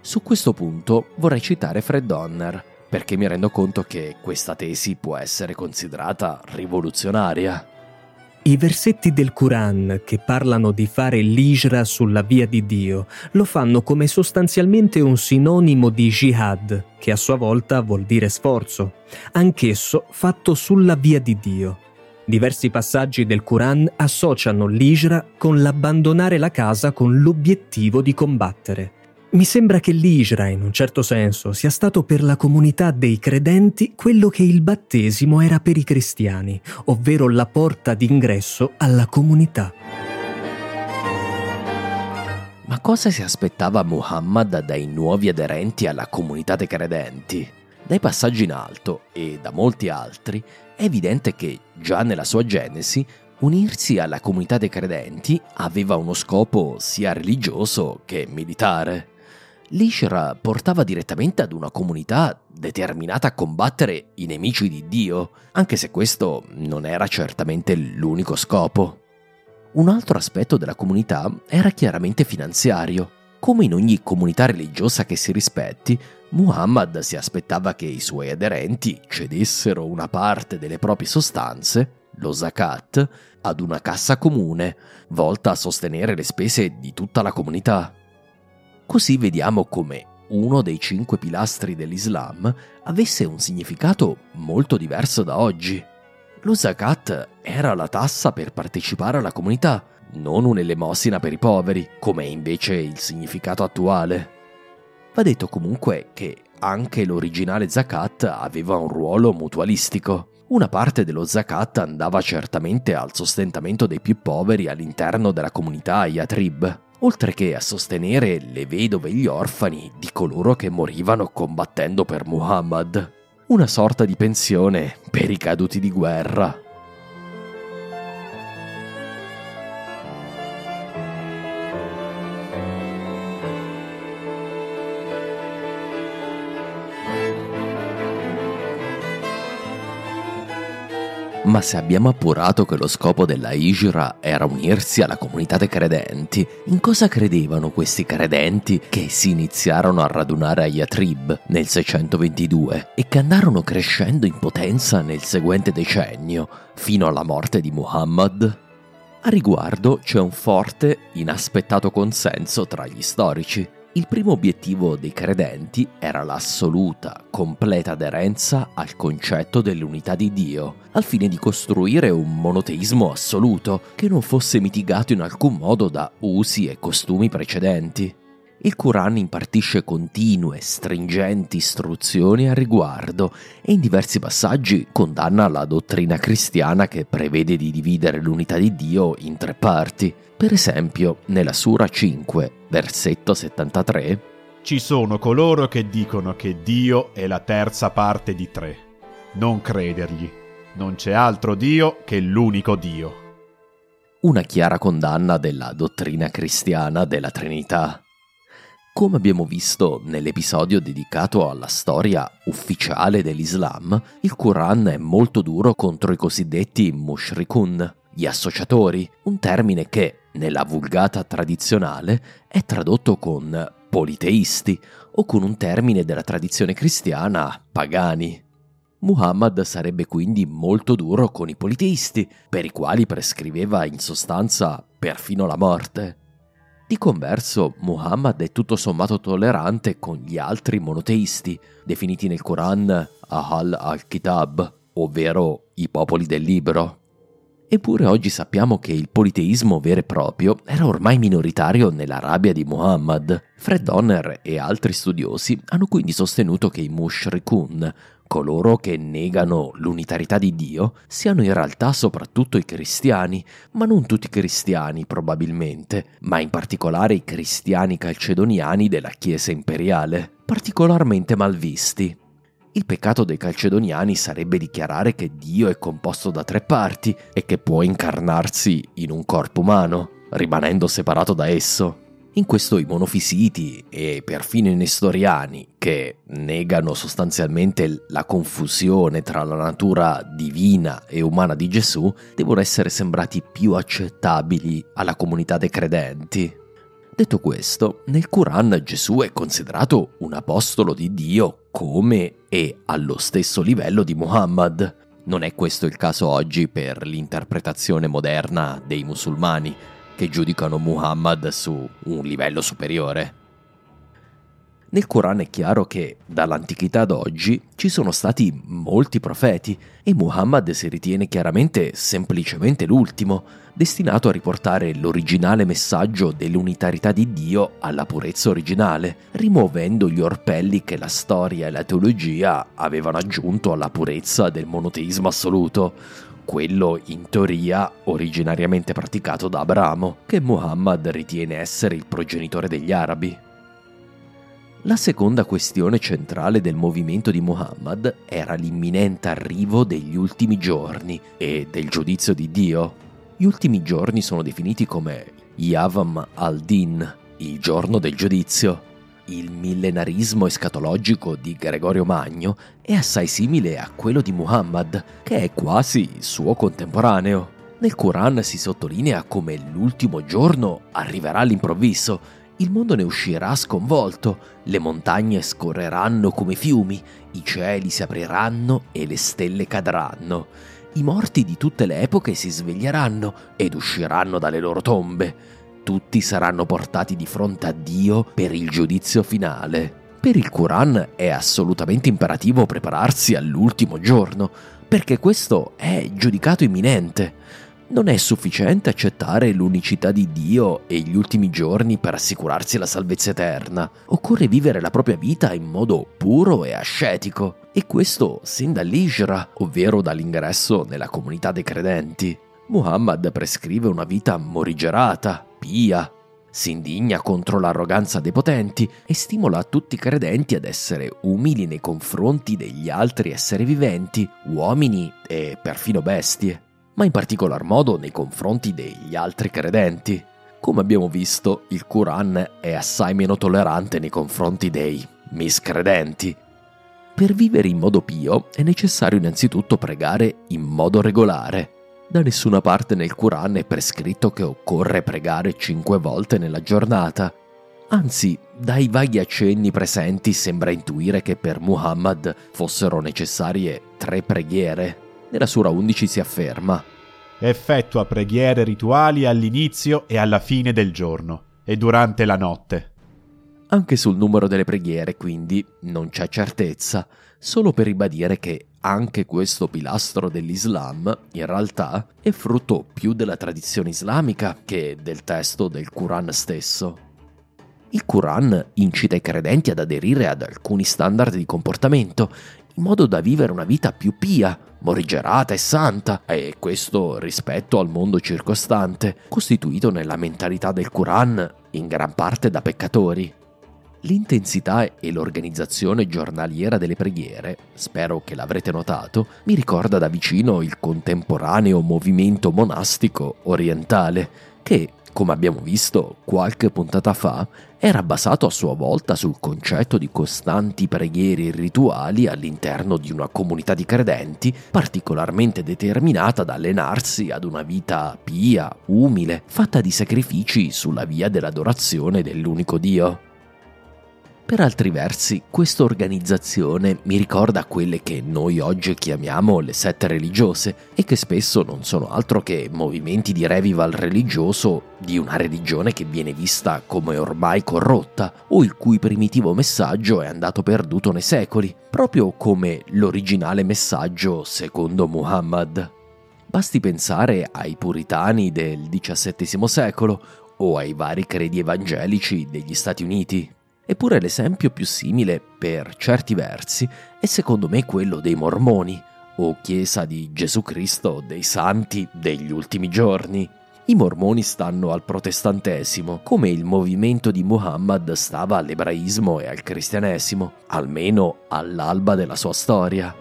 Su questo punto vorrei citare Fred Donner, perché mi rendo conto che questa tesi può essere considerata rivoluzionaria. I versetti del Quran che parlano di fare l'Ijra sulla via di Dio lo fanno come sostanzialmente un sinonimo di jihad, che a sua volta vuol dire sforzo, anch'esso fatto sulla via di Dio. Diversi passaggi del Quran associano l'Ijra con l'abbandonare la casa con l'obiettivo di combattere. Mi sembra che l'Ijra, in un certo senso, sia stato per la comunità dei credenti quello che il battesimo era per i cristiani, ovvero la porta d'ingresso alla comunità. Ma cosa si aspettava Muhammad dai nuovi aderenti alla comunità dei credenti? Dai passaggi in alto e da molti altri è evidente che già nella sua genesi unirsi alla comunità dei credenti aveva uno scopo sia religioso che militare. L'Ishra portava direttamente ad una comunità determinata a combattere i nemici di Dio, anche se questo non era certamente l'unico scopo. Un altro aspetto della comunità era chiaramente finanziario. Come in ogni comunità religiosa che si rispetti, Muhammad si aspettava che i suoi aderenti cedessero una parte delle proprie sostanze, lo zakat, ad una cassa comune, volta a sostenere le spese di tutta la comunità. Così vediamo come uno dei cinque pilastri dell'Islam avesse un significato molto diverso da oggi. Lo zakat era la tassa per partecipare alla comunità, non un'elemosina per i poveri, come è invece il significato attuale. Va detto comunque che anche l'originale zakat aveva un ruolo mutualistico. Una parte dello zakat andava certamente al sostentamento dei più poveri all'interno della comunità Yatrib, oltre che a sostenere le vedove e gli orfani di coloro che morivano combattendo per Muhammad. Una sorta di pensione per i caduti di guerra. Ma se abbiamo appurato che lo scopo della Hijra era unirsi alla comunità dei credenti, in cosa credevano questi credenti che si iniziarono a radunare a Yatrib nel 622 e che andarono crescendo in potenza nel seguente decennio, fino alla morte di Muhammad? A riguardo c'è un forte, inaspettato consenso tra gli storici. Il primo obiettivo dei credenti era l'assoluta, completa aderenza al concetto dell'unità di Dio, al fine di costruire un monoteismo assoluto che non fosse mitigato in alcun modo da usi e costumi precedenti. Il Quran impartisce continue, stringenti istruzioni al riguardo e in diversi passaggi condanna la dottrina cristiana che prevede di dividere l'unità di Dio in tre parti. Per esempio, nella Sura 5, versetto 73, Ci sono coloro che dicono che Dio è la terza parte di tre. Non credergli. Non c'è altro Dio che l'unico Dio. Una chiara condanna della dottrina cristiana della Trinità. Come abbiamo visto nell'episodio dedicato alla storia ufficiale dell'Islam, il Quran è molto duro contro i cosiddetti mushrikun, gli associatori, un termine che, nella vulgata tradizionale, è tradotto con politeisti o con un termine della tradizione cristiana pagani. Muhammad sarebbe quindi molto duro con i politeisti, per i quali prescriveva in sostanza perfino la morte. Di converso, Muhammad è tutto sommato tollerante con gli altri monoteisti, definiti nel Quran Ahl al-Kitab, ovvero i popoli del libro. Eppure oggi sappiamo che il politeismo vero e proprio era ormai minoritario nell'Arabia di Muhammad. Fred Donner e altri studiosi hanno quindi sostenuto che i mushrikun, coloro che negano l'unitarità di Dio siano in realtà soprattutto i cristiani, ma non tutti i cristiani probabilmente, ma in particolare i cristiani calcedoniani della Chiesa imperiale, particolarmente malvisti. Il peccato dei calcedoniani sarebbe dichiarare che Dio è composto da tre parti e che può incarnarsi in un corpo umano, rimanendo separato da esso. In questo i monofisiti e perfino i nestoriani, che negano sostanzialmente la confusione tra la natura divina e umana di Gesù, devono essere sembrati più accettabili alla comunità dei credenti. Detto questo, nel Quran Gesù è considerato un apostolo di Dio come e allo stesso livello di Muhammad. Non è questo il caso oggi per l'interpretazione moderna dei musulmani, che giudicano Muhammad su un livello superiore. Nel Corano è chiaro che dall'antichità ad oggi ci sono stati molti profeti e Muhammad si ritiene chiaramente semplicemente l'ultimo, destinato a riportare l'originale messaggio dell'unitarità di Dio alla purezza originale, rimuovendo gli orpelli che la storia e la teologia avevano aggiunto alla purezza del monoteismo assoluto, quello in teoria originariamente praticato da Abramo, che Muhammad ritiene essere il progenitore degli arabi. La seconda questione centrale del movimento di Muhammad era l'imminente arrivo degli ultimi giorni e del giudizio di Dio. Gli ultimi giorni sono definiti come Yavam al-Din, il giorno del giudizio, il millenarismo escatologico di Gregorio Magno è assai simile a quello di Muhammad, che è quasi suo contemporaneo. Nel Quran si sottolinea come l'ultimo giorno arriverà all'improvviso, il mondo ne uscirà sconvolto, le montagne scorreranno come fiumi, i cieli si apriranno e le stelle cadranno. I morti di tutte le epoche si sveglieranno ed usciranno dalle loro tombe tutti saranno portati di fronte a Dio per il giudizio finale. Per il Quran è assolutamente imperativo prepararsi all'ultimo giorno, perché questo è giudicato imminente. Non è sufficiente accettare l'unicità di Dio e gli ultimi giorni per assicurarsi la salvezza eterna. Occorre vivere la propria vita in modo puro e ascetico. E questo sin dall'Ishra, ovvero dall'ingresso nella comunità dei credenti. Muhammad prescrive una vita morigerata, pia, si indigna contro l'arroganza dei potenti e stimola tutti i credenti ad essere umili nei confronti degli altri esseri viventi, uomini e perfino bestie, ma in particolar modo nei confronti degli altri credenti. Come abbiamo visto, il Quran è assai meno tollerante nei confronti dei miscredenti. Per vivere in modo pio è necessario innanzitutto pregare in modo regolare, da nessuna parte nel Quran è prescritto che occorre pregare cinque volte nella giornata. Anzi, dai vaghi accenni presenti sembra intuire che per Muhammad fossero necessarie tre preghiere. Nella Sura 11 si afferma Effettua preghiere rituali all'inizio e alla fine del giorno e durante la notte. Anche sul numero delle preghiere, quindi, non c'è certezza, solo per ribadire che anche questo pilastro dell'Islam, in realtà, è frutto più della tradizione islamica che del testo del Quran stesso. Il Quran incita i credenti ad aderire ad alcuni standard di comportamento, in modo da vivere una vita più pia, morigerata e santa, e questo rispetto al mondo circostante, costituito nella mentalità del Quran in gran parte da peccatori. L'intensità e l'organizzazione giornaliera delle preghiere, spero che l'avrete notato, mi ricorda da vicino il contemporaneo movimento monastico orientale, che, come abbiamo visto qualche puntata fa, era basato a sua volta sul concetto di costanti preghiere rituali all'interno di una comunità di credenti particolarmente determinata ad allenarsi ad una vita pia, umile, fatta di sacrifici sulla via dell'adorazione dell'unico Dio. Per altri versi, questa organizzazione mi ricorda quelle che noi oggi chiamiamo le sette religiose e che spesso non sono altro che movimenti di revival religioso di una religione che viene vista come ormai corrotta o il cui primitivo messaggio è andato perduto nei secoli, proprio come l'originale messaggio secondo Muhammad. Basti pensare ai puritani del XVII secolo o ai vari credi evangelici degli Stati Uniti. Eppure l'esempio più simile, per certi versi, è secondo me quello dei mormoni, o Chiesa di Gesù Cristo dei Santi degli ultimi giorni. I mormoni stanno al protestantesimo, come il movimento di Muhammad stava all'ebraismo e al cristianesimo, almeno all'alba della sua storia.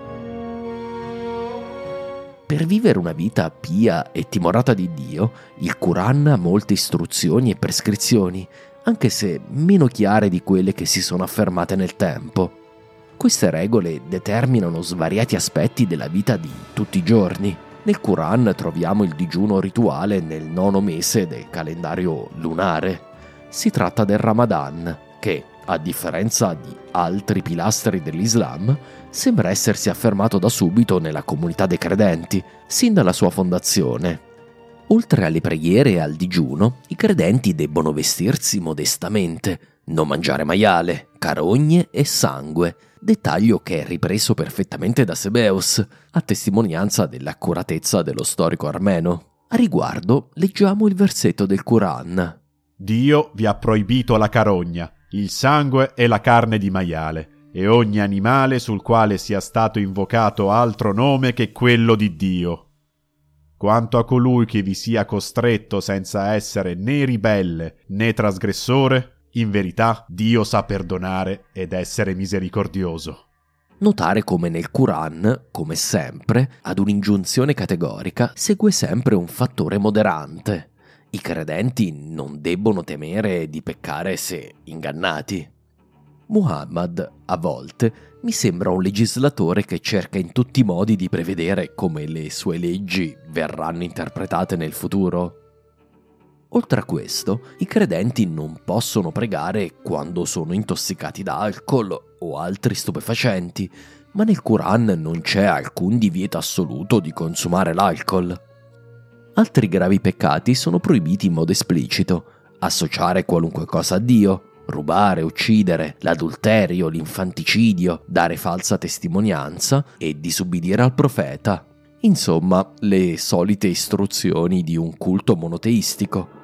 Per vivere una vita pia e timorata di Dio, il Quran ha molte istruzioni e prescrizioni, anche se meno chiare di quelle che si sono affermate nel tempo. Queste regole determinano svariati aspetti della vita di tutti i giorni. Nel Quran troviamo il digiuno rituale nel nono mese del calendario lunare. Si tratta del Ramadan, che, a differenza di altri pilastri dell'Islam, sembra essersi affermato da subito nella comunità dei credenti, sin dalla sua fondazione. Oltre alle preghiere e al digiuno, i credenti debbono vestirsi modestamente, non mangiare maiale, carogne e sangue, dettaglio che è ripreso perfettamente da Sebeos, a testimonianza dell'accuratezza dello storico armeno. A riguardo, leggiamo il versetto del Quran. Dio vi ha proibito la carogna, il sangue e la carne di maiale, e ogni animale sul quale sia stato invocato altro nome che quello di Dio quanto a colui che vi sia costretto senza essere né ribelle né trasgressore, in verità Dio sa perdonare ed essere misericordioso. Notare come nel Quran, come sempre, ad un'ingiunzione categorica segue sempre un fattore moderante. I credenti non debbono temere di peccare se ingannati. Muhammad, a volte, mi sembra un legislatore che cerca in tutti i modi di prevedere come le sue leggi verranno interpretate nel futuro. Oltre a questo, i credenti non possono pregare quando sono intossicati da alcol o altri stupefacenti, ma nel Quran non c'è alcun divieto assoluto di consumare l'alcol. Altri gravi peccati sono proibiti in modo esplicito, associare qualunque cosa a Dio, rubare, uccidere, l'adulterio, l'infanticidio, dare falsa testimonianza e disubbidire al profeta. Insomma, le solite istruzioni di un culto monoteistico.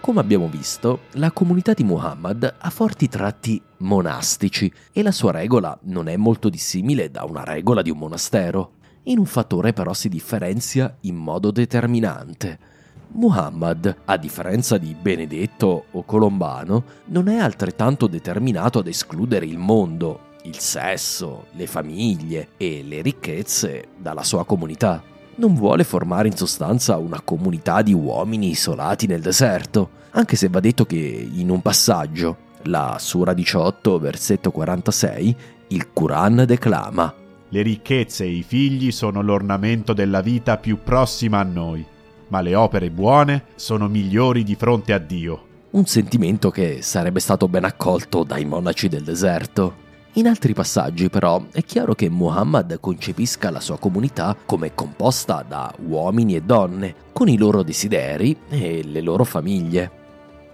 Come abbiamo visto, la comunità di Muhammad ha forti tratti monastici e la sua regola non è molto dissimile da una regola di un monastero. In un fattore però si differenzia in modo determinante Muhammad, a differenza di Benedetto o Colombano, non è altrettanto determinato ad escludere il mondo, il sesso, le famiglie e le ricchezze dalla sua comunità. Non vuole formare in sostanza una comunità di uomini isolati nel deserto, anche se va detto che in un passaggio, la Sura 18, versetto 46, il Quran declama Le ricchezze e i figli sono l'ornamento della vita più prossima a noi ma le opere buone sono migliori di fronte a Dio. Un sentimento che sarebbe stato ben accolto dai monaci del deserto. In altri passaggi però è chiaro che Muhammad concepisca la sua comunità come composta da uomini e donne, con i loro desideri e le loro famiglie.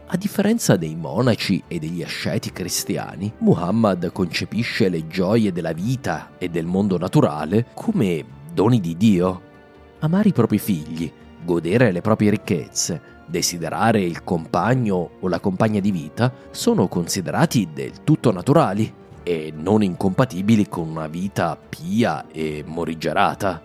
A differenza dei monaci e degli asceti cristiani, Muhammad concepisce le gioie della vita e del mondo naturale come doni di Dio. Amare i propri figli, godere le proprie ricchezze, desiderare il compagno o la compagna di vita sono considerati del tutto naturali e non incompatibili con una vita pia e morigerata.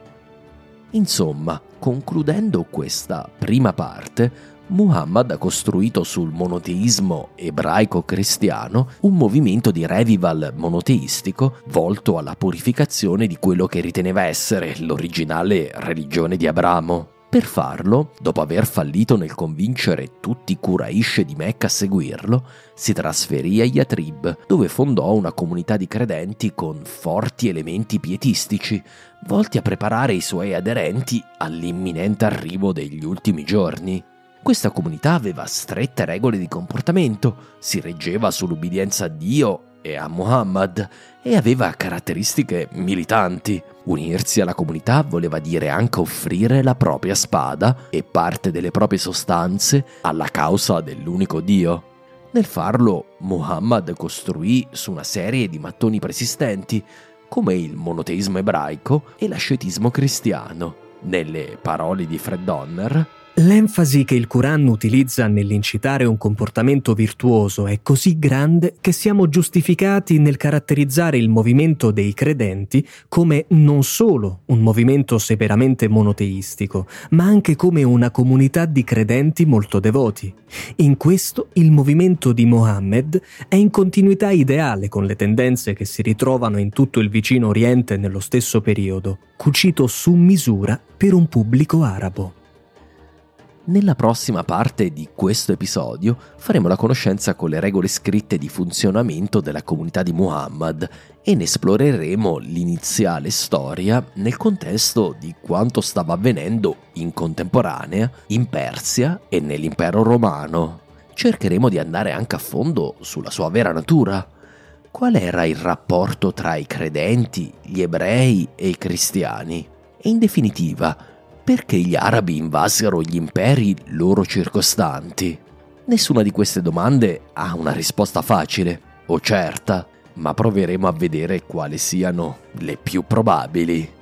Insomma, concludendo questa prima parte, Muhammad ha costruito sul monoteismo ebraico-cristiano un movimento di revival monoteistico volto alla purificazione di quello che riteneva essere l'originale religione di Abramo. Per farlo, dopo aver fallito nel convincere tutti i Quraysh di Mecca a seguirlo, si trasferì a Yatrib, dove fondò una comunità di credenti con forti elementi pietistici, volti a preparare i suoi aderenti all'imminente arrivo degli ultimi giorni. Questa comunità aveva strette regole di comportamento, si reggeva sull'ubbidienza a Dio e a Muhammad e aveva caratteristiche militanti. Unirsi alla comunità voleva dire anche offrire la propria spada e parte delle proprie sostanze alla causa dell'unico Dio. Nel farlo, Muhammad costruì su una serie di mattoni preesistenti, come il monoteismo ebraico e l'ascetismo cristiano. Nelle parole di Fred Donner, L'enfasi che il Quran utilizza nell'incitare un comportamento virtuoso è così grande che siamo giustificati nel caratterizzare il movimento dei credenti come non solo un movimento severamente monoteistico, ma anche come una comunità di credenti molto devoti. In questo il movimento di Mohammed è in continuità ideale con le tendenze che si ritrovano in tutto il vicino Oriente nello stesso periodo, cucito su misura per un pubblico arabo. Nella prossima parte di questo episodio faremo la conoscenza con le regole scritte di funzionamento della comunità di Muhammad e ne esploreremo l'iniziale storia nel contesto di quanto stava avvenendo in contemporanea in Persia e nell'impero romano. Cercheremo di andare anche a fondo sulla sua vera natura. Qual era il rapporto tra i credenti, gli ebrei e i cristiani? E in definitiva, perché gli arabi invasero gli imperi loro circostanti? Nessuna di queste domande ha una risposta facile o certa, ma proveremo a vedere quali siano le più probabili.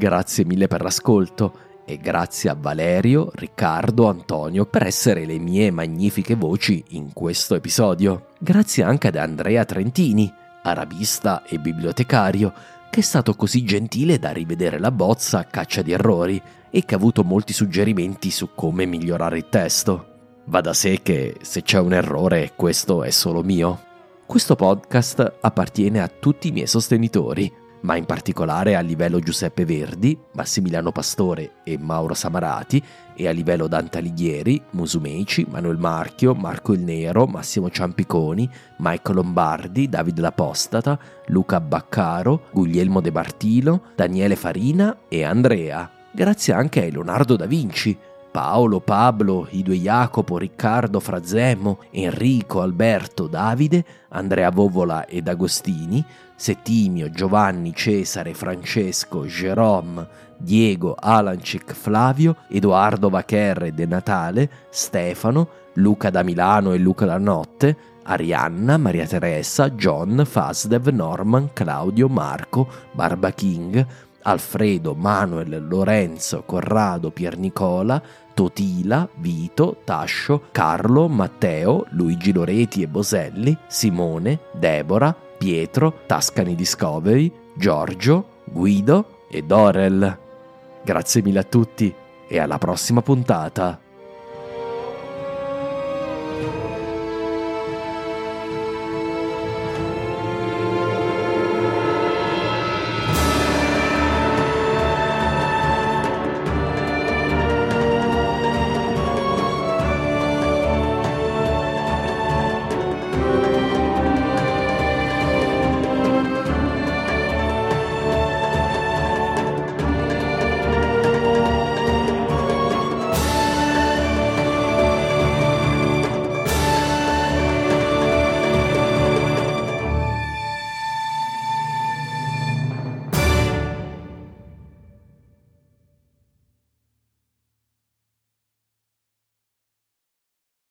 Grazie mille per l'ascolto e grazie a Valerio, Riccardo, Antonio per essere le mie magnifiche voci in questo episodio. Grazie anche ad Andrea Trentini, arabista e bibliotecario, che è stato così gentile da rivedere la bozza a caccia di errori e che ha avuto molti suggerimenti su come migliorare il testo. Va da sé che se c'è un errore questo è solo mio. Questo podcast appartiene a tutti i miei sostenitori, ma in particolare a livello Giuseppe Verdi, Massimiliano Pastore e Mauro Samarati, e a livello Dante Alighieri, Musumeci, Manuel Marchio, Marco il Nero, Massimo Ciampiconi, Michael Lombardi, Davide L'Apostata, Luca Baccaro, Guglielmo De Bartilo, Daniele Farina e Andrea. Grazie anche a Leonardo da Vinci, Paolo, Pablo, i due Jacopo, Riccardo, Frazemo, Enrico, Alberto, Davide, Andrea Vovola ed Agostini, Settimio, Giovanni, Cesare, Francesco, Jerome, Diego, Alancic, Flavio, Edoardo Vacher De Natale, Stefano, Luca da Milano e Luca da Notte, Arianna, Maria Teresa, John, Fasdev, Norman, Claudio, Marco, Barba King, Alfredo, Manuel, Lorenzo, Corrado, Piernicola, Totila, Vito, Tascio, Carlo, Matteo, Luigi Loreti e Boselli, Simone, Debora, Pietro, Tascani Discovery, Giorgio, Guido e Dorel. Grazie mille a tutti e alla prossima puntata.